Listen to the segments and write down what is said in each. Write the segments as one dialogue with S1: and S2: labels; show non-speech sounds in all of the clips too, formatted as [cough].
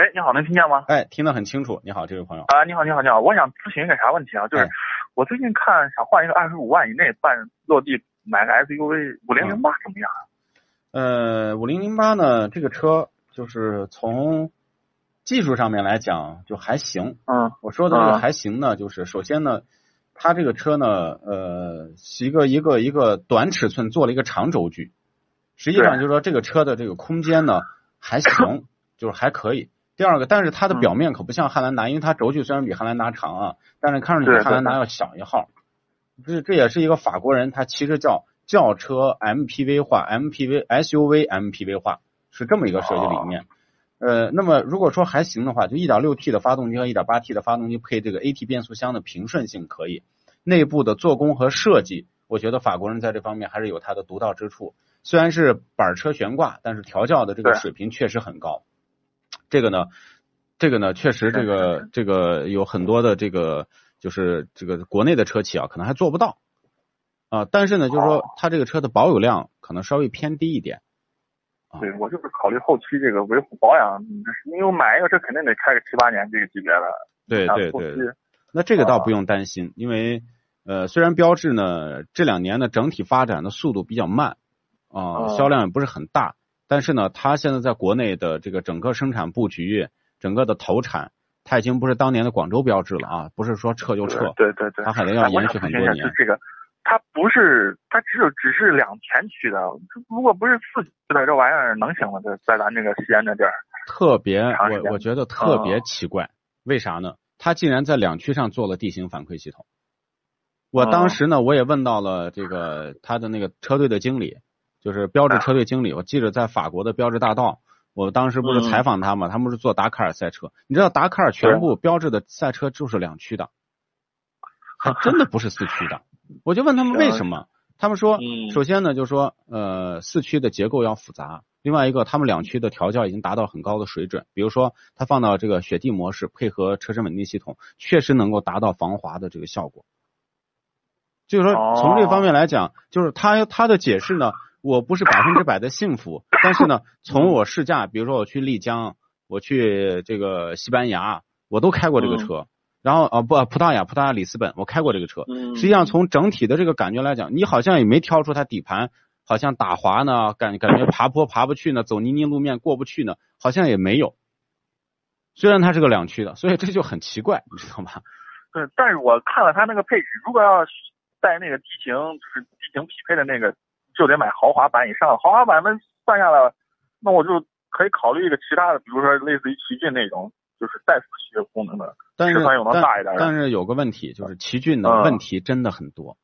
S1: 喂，你好，能听见吗？
S2: 哎，听得很清楚。你好，这位朋友。
S1: 啊，你好，你好，你好，我想咨询一个啥问题啊？就是
S2: 哎
S1: 我最近看想换一个二十五万以内办落地买个 SUV 五零零八怎么样？
S2: 呃，五零零八呢，这个车就是从技术上面来讲就还行。
S1: 嗯
S2: 我说的这个
S1: 啊
S2: 还行呢，就是首先呢，它这个车呢，呃，是一个一个一个短尺寸做了一个长轴距，实际上就是说这个车的这个空间呢还行，[coughs] 就是还可以。第二个，但是它的
S1: 嗯
S2: 表面可不像汉兰达，因为它轴距虽然比汉兰达长啊，但是看上去比汉兰达要小一号。这这也是一个法国人，他其实叫轿车 MPV 化，MPV SUV MPV 化是这么一个设计理念。呃，那么如果说还行的话，就 1.6T 的发动机和 1.8T 的发动机配这个 AT 变速箱的平顺性可以，内部的做工和设计，我觉得法国人在这方面还是有它的独到之处。虽然是板车悬挂，但是调教的这个水平确实很高。这个呢，这个呢，确实这个这个有很多的这个就是这个国内的车企啊，可能还做不到啊。但是呢，就是说
S1: 哦
S2: 它这个车的保有量可能稍微偏低一点。啊
S1: 对，我就是考虑后期这个维护保养，因为我买一个车肯定得开个七八年这个级别的。
S2: 对对对，那这个倒
S1: 啊
S2: 不用担心，因为呃，虽然标致呢这两年的整体发展的速度比较慢啊、
S1: 哦
S2: 销量也不是很大，但是呢，它现在在国内的这个整个生产布局、整个的投产，它已经不是当年的广州标志了啊，不是说撤就撤，
S1: 对对对，
S2: 它可能要延续很多年
S1: 就这个，它不是，它只有只是两前驱的，如果不是四驱的，这玩意儿能行吗？在在咱这个西安这地儿，
S2: 特别我我觉得特别
S1: 哦
S2: 奇怪，为啥呢？它竟然在两驱上做了地形反馈系统。我当
S1: 哦
S2: 时呢，我也问到了这个他的那个车队的经理，就是标志车队经理。我记得在法国的标志大道，我当时不是
S1: 嗯
S2: 采访他嘛，他们是做达喀尔赛车。你知道达喀尔全部标志的赛车就是两驱的，还真的不是四驱的。我就问他们为什么，他们说，
S1: 嗯
S2: 首先呢，就是说，呃，四驱的结构要复杂，另外一个，他们两驱的调教已经达到很高的水准，比如说，它放到这个雪地模式，配合车身稳定系统，确实能够达到防滑的这个效果。就是说，
S1: 哦
S2: 从这方面来讲，就是他他的解释呢，我不是百分之百的幸福，但是呢，从我试驾，比如说我去丽江，我去这个西班牙，我都开过这个车。然后啊不，葡萄牙，葡萄牙里斯本，我开过这个车。
S1: 嗯
S2: 实际上从整体的这个感觉来讲，你好像也没挑出它底盘好像打滑呢，感感觉爬坡爬不去呢，走泥泞路面过不去呢，好像也没有。虽然它是个两驱的，所以这就很奇怪，你知道吗？[laughs]
S1: 对，但是我看了它那个配置，如果要带那个地形就是地形匹配的那个，就得买豪华版以上。豪华版那算下来，那我就可以考虑一个其他的，比如说类似于奇骏那种，就是带四驱功能的。
S2: 但是
S1: 有能
S2: 但
S1: 大一点的
S2: 但是有个问题，就是奇骏的
S1: 嗯
S2: 问题真的很多。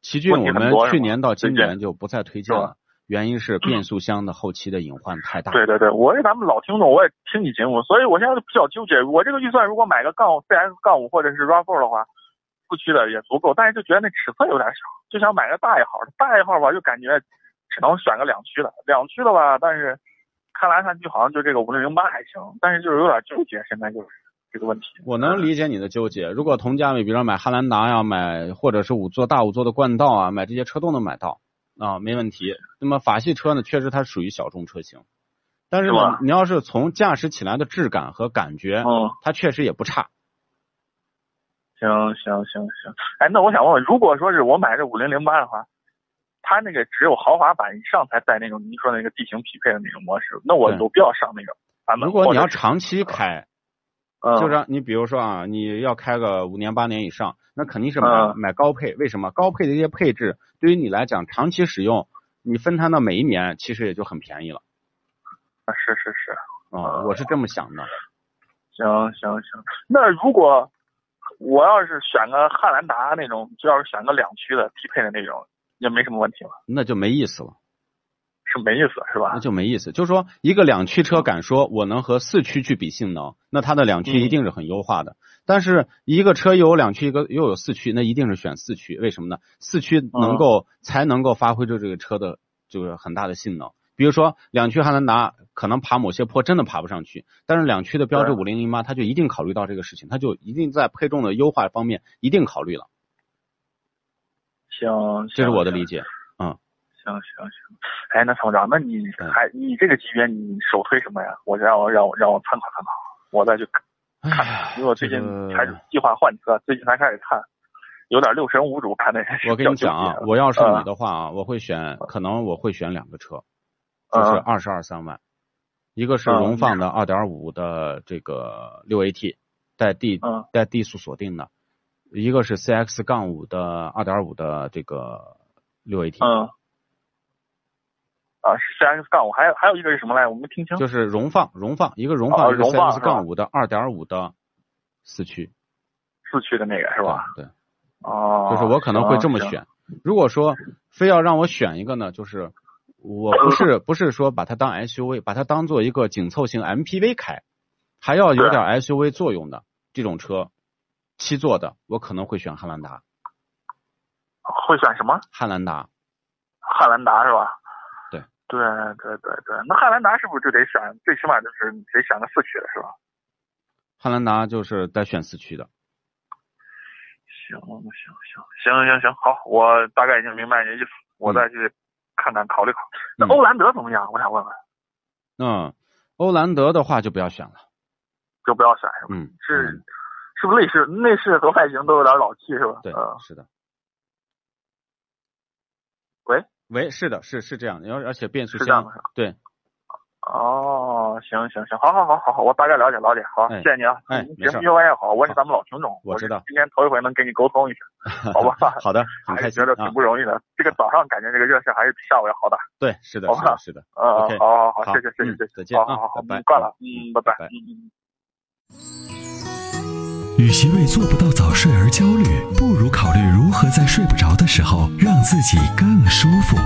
S2: 奇骏我们去年到今年就不再推荐了，原因是 [clears throat] 变速箱的后期的隐患太大。
S1: 对对对，我是咱们老听众，我也听你节目，所以我现在就比较纠结。我这个预算如果买个杠 CS 杠五或者是 RAV4 的话，四驱的也足够，但是就觉得那尺寸有点小，就想买个大一号的。大一号吧，就感觉只能选个两驱的，两驱的吧，但是看来看去好像就这个五六零八还行，但是就是有点纠结，现在就是这个问题。
S2: 我能理解你的纠结。如果同价位，比如说买汉兰达呀，买或者是五座大五座的冠道啊，买这些车都能买到啊，没问题。那么法系车呢，确实它属于小众车型，但是呢，你要是从驾驶起来的质感和感觉，
S1: 嗯，
S2: 它确实也不差。
S1: 行行行行，哎，那我想问问，如果说是我买这五零零八的话，它那个只有豪华版以上才带那种您说的那个地形匹配的那种模式，那我有必要上那个版本？
S2: 如果你要长期开，
S1: 嗯，
S2: 就是你比如说啊，你要开个五年八年以上，那肯定是买、
S1: 嗯
S2: 买高配。为什么？高配的一些配置对于你来讲，长期使用，你分摊到每一年，其实也就很便宜了。
S1: 啊是是是，
S2: 啊、我是这么想的。
S1: 行行行。那如果我要是选个汉兰达那种，就要是选个两驱的低配的那种，也没什么问题了，
S2: 那就没意思了，
S1: 是没意思是吧
S2: 那？就没意思。就是说，一个两驱车敢说我能和四驱去比性能，那它的两驱一定是很优化的。但是一个车又有两驱，一个又有四驱，那一定是选四驱。为什么呢？四驱能够、才能够发挥出这个车的就是很大的性能。比如说两驱汉兰达可能爬某些坡真的爬不上去，但是两驱的标致
S1: 对。
S2: 五零零八它就一定考虑到这个事情，它就一定在配重的优化方面一定考虑了。
S1: 行，
S2: 这是我的理解。嗯。
S1: 行行行，哎，那厂长，那你
S2: 嗯
S1: 还你这个级别你首推什么呀？我让我让我让我参考参考，我再去看
S2: 哎
S1: 看，因为我最近
S2: 这个
S1: 还是计划换车，最近才开始看，有点六神无主，看的
S2: 我跟你讲啊，我要是你的话啊，我会选，
S1: 嗯
S2: 可能我会选两个车，就是
S1: 嗯
S2: 二十二三万，一个是
S1: 嗯
S2: 荣放的二点五的这个六 AT 带 D
S1: 嗯
S2: 带低速锁定的，一个是 CX 杠五的二点五的这个六 AT，
S1: 嗯。啊，是 CX 杠五，还有还有一个是什么来？我没听清。
S2: 就是荣放荣放一个荣
S1: 哦
S2: 放一个
S1: 荣放
S2: CX 杠五的二点五的四驱，
S1: 四驱的那个是吧？
S2: 对，对
S1: 哦，
S2: 就是我可能会这么。选。如果说非要让我选一个呢，就是我不是不是说把它当 SUV，把它当做一个紧凑型 MPV 开，还要有点 SUV 作用的这种车，七座的，我可能会选汉兰达。
S1: 会选什么？
S2: 汉兰达，
S1: 汉兰达是吧？
S2: 对
S1: 对对对对，那汉兰达是不是就得选？最起码就是你得选个四驱的是吧？
S2: 汉兰达就是得选四驱的。
S1: 行行行行行行，好，我大概已经明白你的意思，我再去看看考虑考虑。那
S2: 嗯
S1: 欧蓝德怎么样？我想问问，
S2: 嗯，欧蓝德的话就不要选了。
S1: 就不要选是吧？
S2: 嗯，
S1: 是
S2: 嗯
S1: 是不是内饰内饰和外形都有点老气是吧？
S2: 对
S1: 嗯，，
S2: 是的。
S1: 喂
S2: 喂，是的，是是这样的，而而且变速箱？对，
S1: 哦，行行行，好好好好好，我大概了解了解，好，
S2: 哎
S1: 谢谢你啊，
S2: 哎没事儿
S1: 你节目越办越好，我是咱们老听众，
S2: 我知道
S1: 是今天头一回能跟你沟通一下，[laughs] 好吧
S2: 好的，很开心啊
S1: 还是觉得挺。不容易的。这个早上感觉这个热身还是比下午要好的。
S2: 对，是的，
S1: 好吧
S2: 是的，是的。
S1: 嗯好好好，
S2: 好
S1: 谢谢谢谢
S2: 嗯
S1: 谢谢，
S2: 再见啊
S1: 好好好，
S2: 拜
S1: 挂了，
S2: 嗯
S1: 嗯，拜拜
S2: 拜拜，
S1: 嗯嗯。
S3: 与其为做不到早睡而焦虑，不如考虑如何在睡不着的时候让自己更舒服。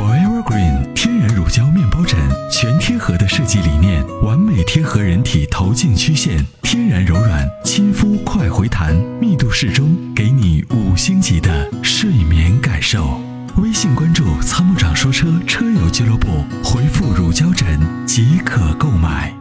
S3: Forever Green 天然乳胶面包枕，全贴合的设计理念，完美贴合人体头颈曲线，天然柔软，亲肤快回弹，密度适中，给你五星级的睡眠感受。微信关注“参谋长说车”车友俱乐部，回复“乳胶枕”即可购买。